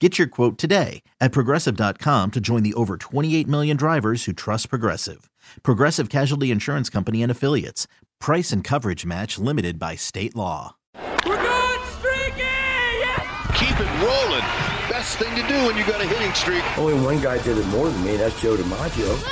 Get your quote today at progressive.com to join the over 28 million drivers who trust Progressive. Progressive Casualty Insurance Company and Affiliates. Price and coverage match limited by state law. We're good, streaky! Yes! Keep it rolling. Best thing to do when you got a hitting streak. Only one guy did it more than me, that's Joe DiMaggio.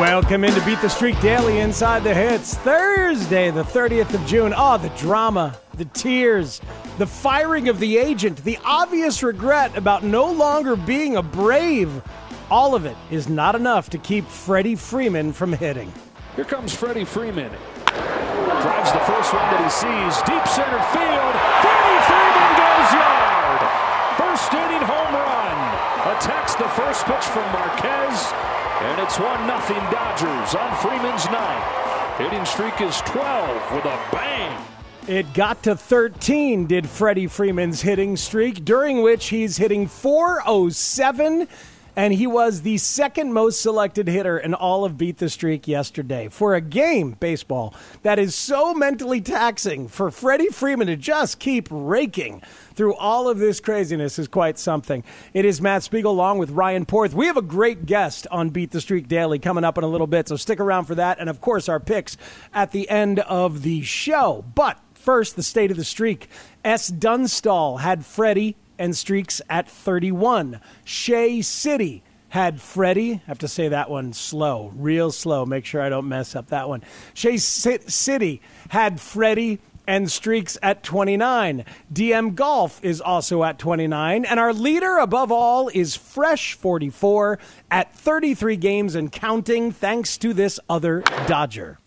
Welcome into Beat the Streak Daily Inside the Hits. Thursday, the 30th of June. Oh, the drama, the tears, the firing of the agent, the obvious regret about no longer being a Brave. All of it is not enough to keep Freddie Freeman from hitting. Here comes Freddie Freeman. Drives the first one that he sees. Deep center field. Freddie Freeman goes yard. First inning home run. Attacks the first pitch from Marquez. And it's 1 nothing Dodgers on Freeman's ninth. Hitting streak is 12 with a bang. It got to 13, did Freddie Freeman's hitting streak, during which he's hitting 407 and he was the second most selected hitter in all of Beat the Streak yesterday. For a game, baseball, that is so mentally taxing, for Freddie Freeman to just keep raking through all of this craziness is quite something. It is Matt Spiegel along with Ryan Porth. We have a great guest on Beat the Streak Daily coming up in a little bit, so stick around for that. And of course, our picks at the end of the show. But first, the state of the streak. S. Dunstall had Freddie and streaks at 31. Shea City had Freddie. I have to say that one slow, real slow. Make sure I don't mess up that one. Shea City had Freddie and streaks at 29. DM Golf is also at 29. And our leader above all is Fresh 44 at 33 games and counting, thanks to this other Dodger.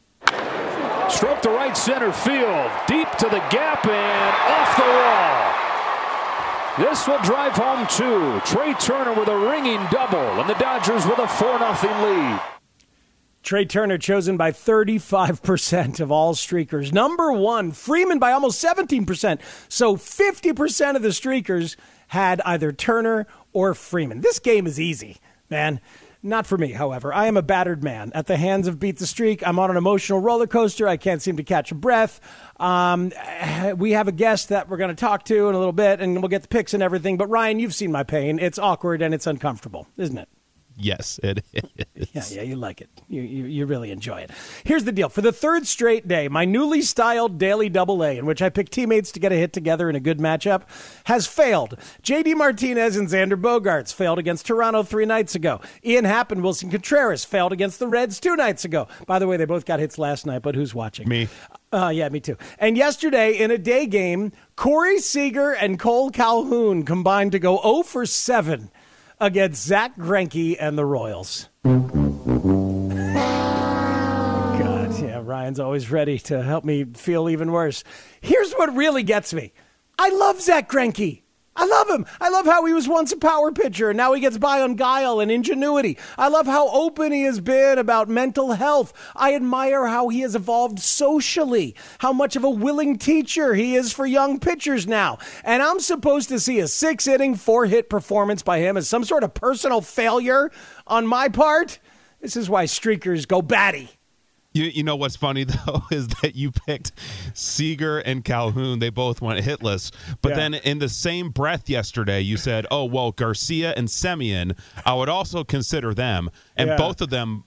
Stroke to right center field, deep to the gap and off the wall. This will drive home two. Trea Turner with a ringing double, and the Dodgers with a 4 0 lead. Trea Turner chosen by 35% of all streakers. Number one, Freeman by almost 17%. So 50% of the streakers had either Turner or Freeman. This game is easy, man. Not for me, however. I am a battered man. At the hands of Beat the Streak, I'm on an emotional roller coaster. I can't seem to catch a breath. Um, we have a guest that we're going to talk to in a little bit, and we'll get the picks and everything. But Ryan, you've seen my pain. It's awkward and it's uncomfortable, isn't it? Yes, it is. Yeah, yeah, you like it. You, you, you really enjoy it. Here's the deal. For the third straight day, my newly styled daily double A, in which I pick teammates to get a hit together in a good matchup, has failed. JD Martinez and Xander Bogaerts failed against Toronto three nights ago. Ian Happ and Willson Contreras failed against the Reds two nights ago. By the way, they both got hits last night, but who's watching? Me. Uh, yeah, me too. And yesterday in a day game, Corey Seager and Cole Calhoun combined to go 0 for 7 against Zach Greinke and the Royals. God, yeah, Ryan's always ready to help me feel even worse. Here's what really gets me I love Zach Greinke. I love him. I love how he was once a power pitcher and now he gets by on guile and ingenuity. I love how open he has been about mental health. I admire how he has evolved socially, how much of a willing teacher he is for young pitchers now. And I'm supposed to see a six inning, four hit performance by him as some sort of personal failure on my part? This is why streakers go batty. You, you know what's funny though is that you picked Seager and Calhoun. They both went hitless, but yeah. then in the same breath yesterday, you said, "Oh well, Garcia and Semien, I would also consider them," and yeah. both of them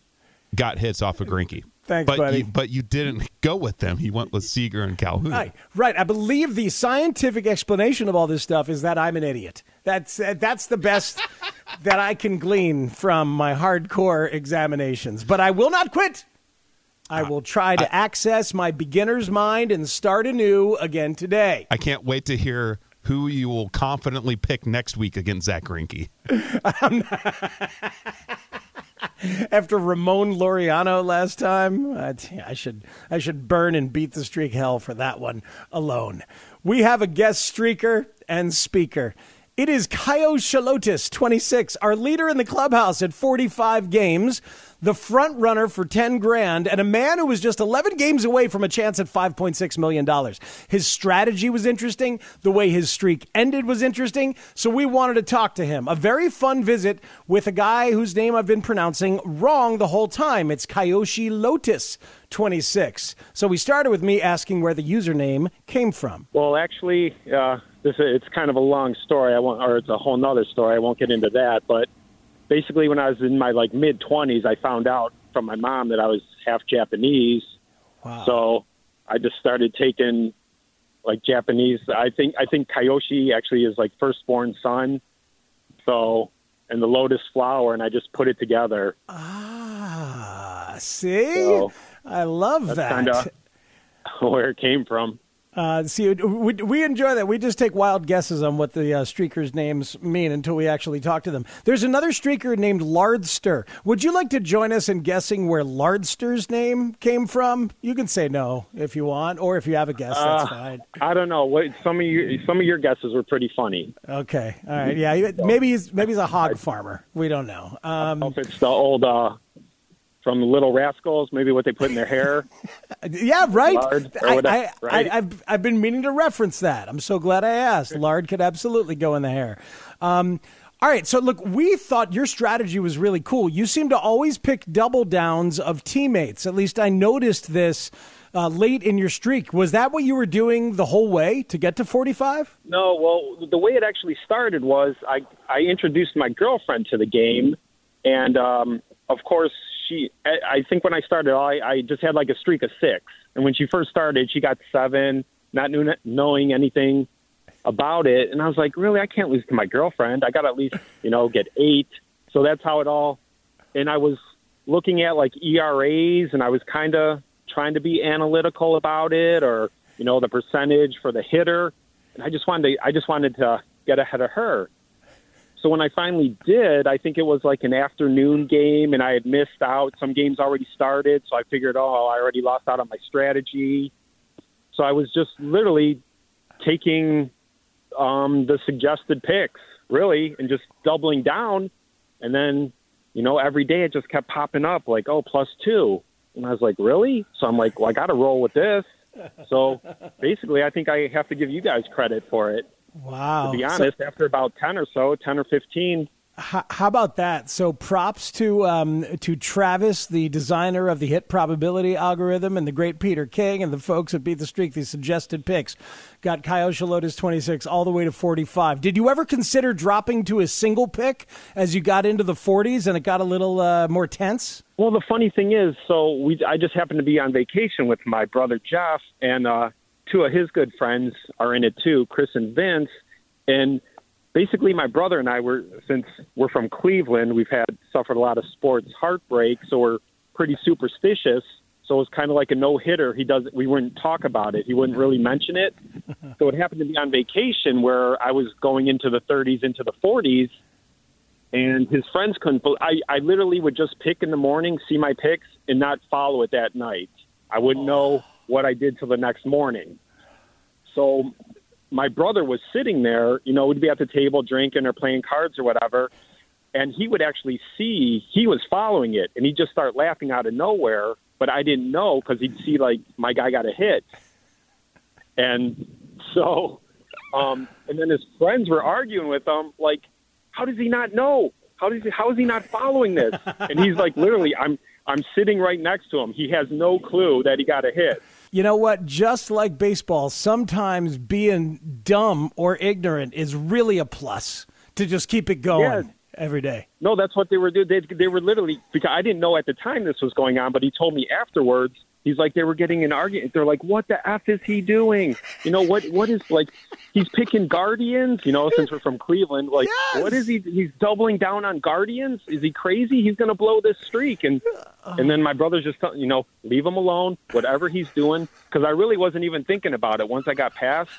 got hits off of Greinke. Thanks, but buddy. You, but you didn't go with them. You went with Seager and Calhoun. Right, right. I believe the scientific explanation of all this stuff is that I'm an idiot That's that's the best that I can glean from my hardcore examinations. But I will not quit. I uh, will try to access my beginner's mind and start anew again today. I can't wait to hear who you will confidently pick next week against Zach Greinke. After Ramon Laureano last time, I, I should I should burn and beat the streak hell for that one alone. We have a guest streaker and speaker. It is Caio Chalotis, 26, our leader in the clubhouse at 45 games, the front runner for 10 grand, and a man who was just 11 games away from a chance at $5.6 million. His strategy was interesting. The way his streak ended was interesting. So we wanted to talk to him. A very fun visit with a guy whose name I've been pronouncing wrong the whole time. It's Kyoshi Lotus. 26. So we started with me asking where the username came from. Well, actually, uh, this it's kind of a long story. I won't, or it's a whole nother story. I won't get into that. But basically, when I was in my like mid twenties, I found out from my mom that I was half Japanese. Wow. So I just started taking like Japanese. I think I think Kyoshi actually is like firstborn son. So and the lotus flower, and I just put it together. Ah, see, So I love that. kind of where it came from. Uh, see, we, we enjoy that. We just take wild guesses on what the uh, streakers' names mean until we actually talk to them. There's another streaker named Lardster. Would you like to join us in guessing where Lardster's name came from? You can say no if you want, or if you have a guess, that's Uh, fine. I don't know. What some of you some of your guesses were pretty funny. Okay, all right, yeah, maybe he's maybe he's a hog farmer. We don't know. Um, If it's the old from Little Rascals, maybe what they put in their hair. Yeah, right. Lard I, I, right? I, I've, I've been meaning to reference that. I'm so glad I asked. Lard could absolutely go in the hair. Um, all right, so look, we thought your strategy was really cool. You seem to always pick double downs of teammates. At least I noticed this uh, late in your streak. Was that what you were doing the whole way to get to 45? No, well, the way it actually started was I I introduced my girlfriend to the game, and um, of course she. I, think when I started, I, I just had like a streak of six, and when she first started, she got seven, not knew, knowing anything about it, and I was like, really, I can't lose to my girlfriend. I got to at least you know get eight. So that's how it all. And I was looking at like ERAs, and I was kind of trying to be analytical about it, or you know the percentage for the hitter and I just wanted to, I just wanted to get ahead of her. So when I finally did, I think it was like an afternoon game, and I had missed out. Some games already started, so I figured, oh, I already lost out on my strategy. So I was just literally taking um, the suggested picks, really, and just doubling down. And then, you know, every day it just kept popping up like, oh, plus two. And I was like, really? So I'm like, well, I got to roll with this. So basically, I think I have to give you guys credit for it. Wow. To be So- honest, after about 10 or so, 10 or 15, How, how about that? So props to um, to Travis, the designer of the hit probability algorithm, and the great Peter King and the folks at Beat the Streak. These suggested picks got Kyle Lotus twenty six all the way to forty five. Did you ever consider dropping to a single pick as you got into the forties and it got a little uh, more tense? Well, the funny thing is, so we I just happened to be on vacation with my brother Jeff, and uh, two of his good friends are in it too, Chris and Vince. And basically, my brother and I were since we're from Cleveland, we've had suffered a lot of sports heartbreak, so we're pretty superstitious. So it was kind of like a no hitter. He does. We wouldn't talk about it. He wouldn't really mention it. So it happened to be on vacation where I was going into the 30s, into the 40s, and his friends couldn't. I I literally would just pick in the morning, see my picks, and not follow it that night. I wouldn't know what I did till the next morning. So my brother was sitting there, you know, we'd be at the table drinking or playing cards or whatever, and he would actually see he was following it, and he'd just start laughing out of nowhere. But I didn't know because he'd see like my guy got a hit, and so, um, and then his friends were arguing with him, like, how does he not know? How does he, how is he not following this? And he's like, literally, I'm I'm sitting right next to him. He has no clue that he got a hit. You know what? Just like baseball, sometimes being dumb or ignorant is really a plus to just keep it going. every day. No, that's what they were doing. They, they were literally because I didn't know at the time this was going on, but he told me afterwards. He's like they were getting an argument. They're like, "What the f is he doing? You know what? What is like? He's picking Guardians. You know, since we're from Cleveland, like, Yes. what is he? He's doubling down on Guardians. Is he crazy? He's going to blow this streak." And and then my brother's just, telling you know, leave him alone. Whatever he's doing, because I really wasn't even thinking about it once I got past.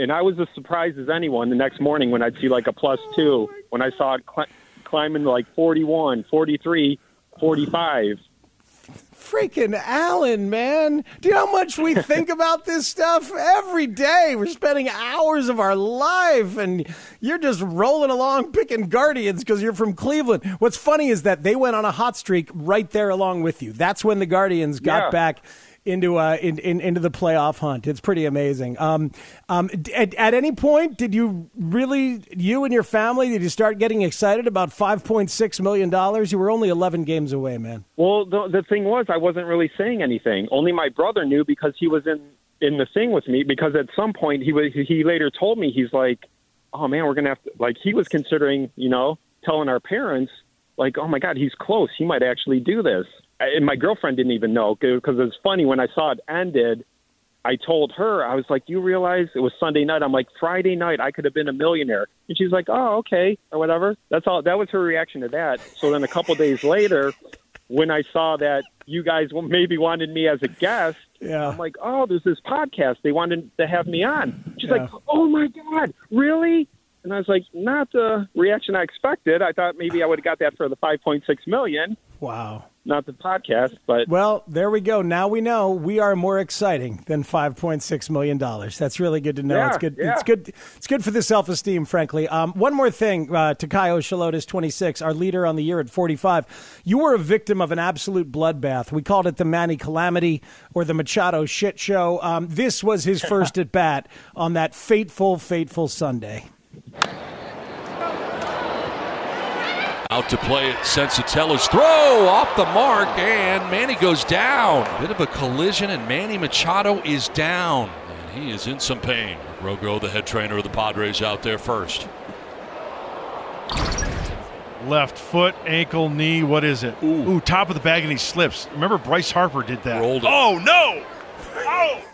And I was as surprised as anyone the next morning when I'd see like a plus two when I saw it cl- climbing like 41, 43, 45. Freaking Allen, man. Do you know how much we think about this stuff every day? We're spending hours of our life, and you're just rolling along picking Guardians because you're from Cleveland. What's funny is that they went on a hot streak right there along with you. That's when the Guardians got Yeah. back into uh in, in, into the playoff hunt. It's pretty amazing. Um, um, at, at any point, did you really, you and your family, did you start getting excited about five point six million dollars? You were only eleven games away, man. Well, the, the thing was, I wasn't really saying anything. Only my brother knew because he was in in the thing with me. Because at some point, he was he later told me he's like, "Oh man, we're gonna have to." Like he was considering, you know, telling our parents, like, "Oh my God, he's close. He might actually do this." And my girlfriend didn't even know because it was funny when I saw it ended. I told her, I was like, "You realize it was Sunday night?" I'm like, "Friday night, I could have been a millionaire." And she's like, "Oh, okay, or whatever." That's all. That was her reaction to that. So then a couple days later, when I saw that you guys maybe wanted me as a guest, Yeah. I'm like, "Oh, there's this podcast. They wanted to have me on." She's Yeah. like, "Oh my god, really?" And I was like, "Not the reaction I expected. I thought maybe I would have got that for the 5.6 million, Wow. Not the podcast." But Well, there we go. Now we know we are more exciting than five point six million dollars. That's really good to know. Yeah, it's good. yeah. It's good. It's good for the self esteem. Frankly, um, one more thing. Uh, Takayo Shalotis, twenty six, our leader on the year at forty five. You were a victim of an absolute bloodbath. We called it the Manny Calamity or the Machado Shit Show. Um, this was his first at bat on that fateful, fateful Sunday. Out to play it, Sensatella's throw off the mark, and Manny goes down. Bit of a collision, and Manny Machado is down. And he is in some pain. Rogow, the head trainer of the Padres, out there first. Left foot, ankle, knee. What is it? Ooh, top of the bag, and he slips. Remember, Bryce Harper did that. Rolled. Oh no! Oh!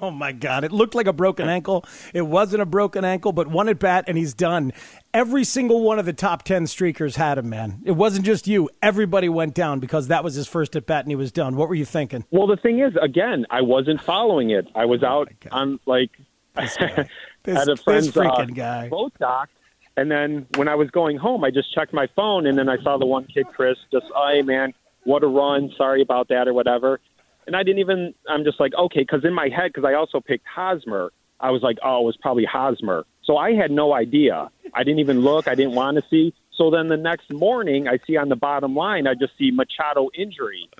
Oh my God! It looked like a broken ankle. It wasn't a broken ankle, but one at bat, and he's done. Every single one of the top ten streakers had him, man. It wasn't just you. Everybody went down because that was his first at bat, and he was done. What were you thinking? Well, the thing is, again, I wasn't following it. I was out on like This, at a this friend's freaking uh, guy. boat dock, and then when I was going home, I just checked my phone, and then I saw the one kid, Chris, just, oh, hey man, what a run! Sorry about that, or whatever. And I didn't even. I'm just like, okay, because in my head, because I also picked Hosmer, I was like, oh, it was probably Hosmer. So I had no idea. I didn't even look. I didn't want to see. So then the next morning, I see on the bottom line, I just see Machado injury.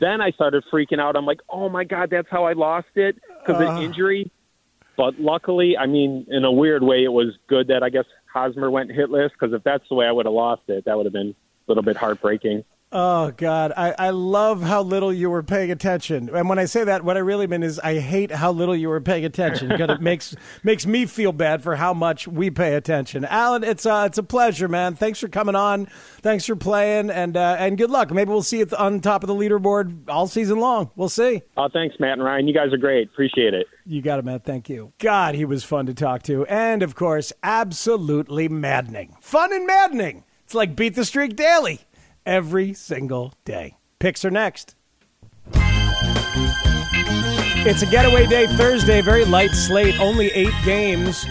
Then I started freaking out. I'm like, oh my god, that's how I lost it because of uh. injury. But luckily, I mean, in a weird way, it was good that I guess Hosmer went hitless because if that's the way I would have lost it, that would have been a little bit heartbreaking. Oh God, I, I love how little you were paying attention. And when I say that, what I really mean is I hate how little you were paying attention because it makes makes me feel bad for how much we pay attention. Alan, it's uh, it's a pleasure, man. Thanks for coming on. Thanks for playing, and uh, and good luck. Maybe we'll see you on top of the leaderboard all season long. We'll see. Oh, thanks, Matt and Ryan. You guys are great. Appreciate it. You got it, Matt. Thank you. God, he was fun to talk to, and of course, absolutely maddening. Fun and maddening. It's like beat the streak daily, every single day. Picks are next. It's a getaway day Thursday, very light slate, only eight games.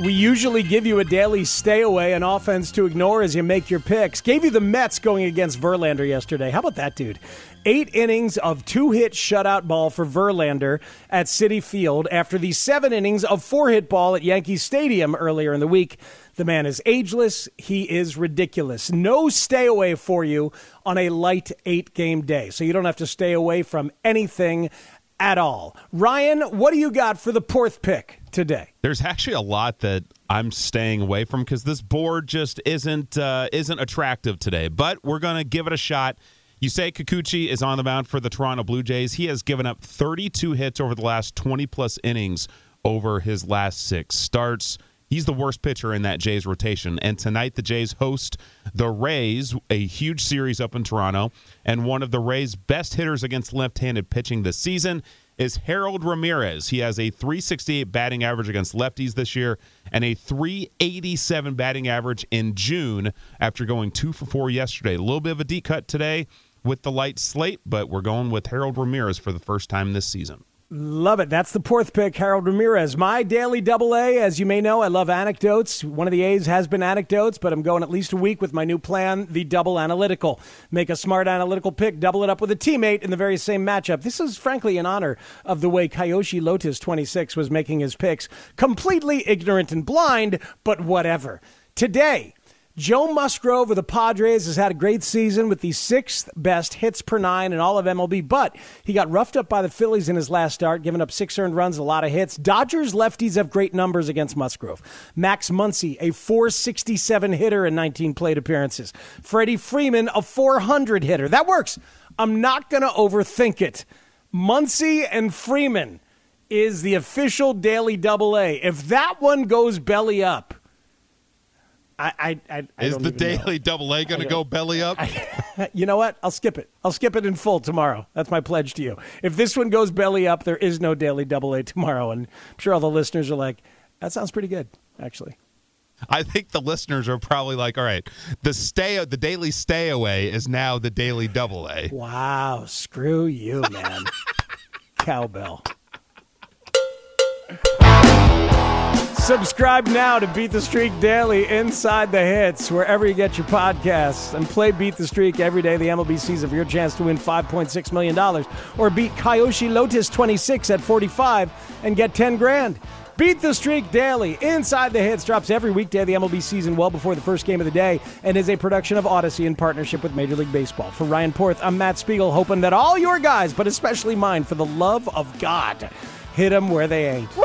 We usually give you a daily stay away, an offense to ignore as you make your picks. Gave you the Mets going against Verlander yesterday. How about that, dude? Eight innings of two hit shutout ball for Verlander at Citi Field after the seven innings of four hit ball at Yankee Stadium earlier in the week. The man is ageless. He is ridiculous. No stay away for you on a light eight game day. So you don't have to stay away from anything at all. Ryan, what do you got for the fourth pick today? There's actually a lot that I'm staying away from because this board just isn't uh, isn't attractive today. But we're gonna give it a shot. Yusei Kikuchi is on the mound for the Toronto Blue Jays. He has given up 32 hits over the last 20 plus innings over his last six starts. He's the worst pitcher in that Jays rotation. And tonight, the Jays host the Rays, a huge series up in Toronto. And one of the Rays' best hitters against left handed pitching this season is Harold Ramirez. He has a 368 batting average against lefties this year and a 387 batting average in June after going two for four yesterday. A little bit of a deep cut today with the light slate, but we're going with Harold Ramirez for the first time this season. Love it. That's the fourth pick, Harold Ramirez. My daily double A, as you may know, I love anecdotes. One of the A's has been anecdotes, but I'm going at least a week with my new plan, the double analytical. Make a smart analytical pick, double it up with a teammate in the very same matchup. This is frankly in honor of the way Kayoshi Lotus 26 was making his picks. Completely ignorant and blind, but whatever. Today, Joe Musgrove of the Padres has had a great season with the sixth best hits per nine in all of MLB, but he got roughed up by the Phillies in his last start, giving up six earned runs, a lot of hits. Dodgers lefties have great numbers against Musgrove. Max Muncy, a 467 hitter in 19 plate appearances. Freddie Freeman, a 400 hitter. That works. I'm not going to overthink it. Muncy and Freeman is the official daily double A. If that one goes belly up, I, I, I, is the daily know. double A going to go belly up? I, you know what? I'll skip it. I'll skip it in full tomorrow. That's my pledge to you. If this one goes belly up, there is no daily double A tomorrow, and I'm sure all the listeners are like, "That sounds pretty good," actually. I think the listeners are probably like, "All right, the stay, the daily stay away is now the daily double A." Wow, screw you, man. Cowbell. Subscribe now to Beat the Streak Daily inside the hits, wherever you get your podcasts, and play Beat the Streak every day the MLB season for your chance to win $5.6 million. Or beat Kayoshi Lotus 26 at 45 and get 10 grand. Beat the Streak Daily inside the hits drops every weekday of the MLB season well before the first game of the day and is a production of Odyssey in partnership with Major League Baseball. For Ryan Porth, I'm Matt Spiegel, hoping that all your guys, but especially mine, for the love of God, hit them where they ain't. Woo!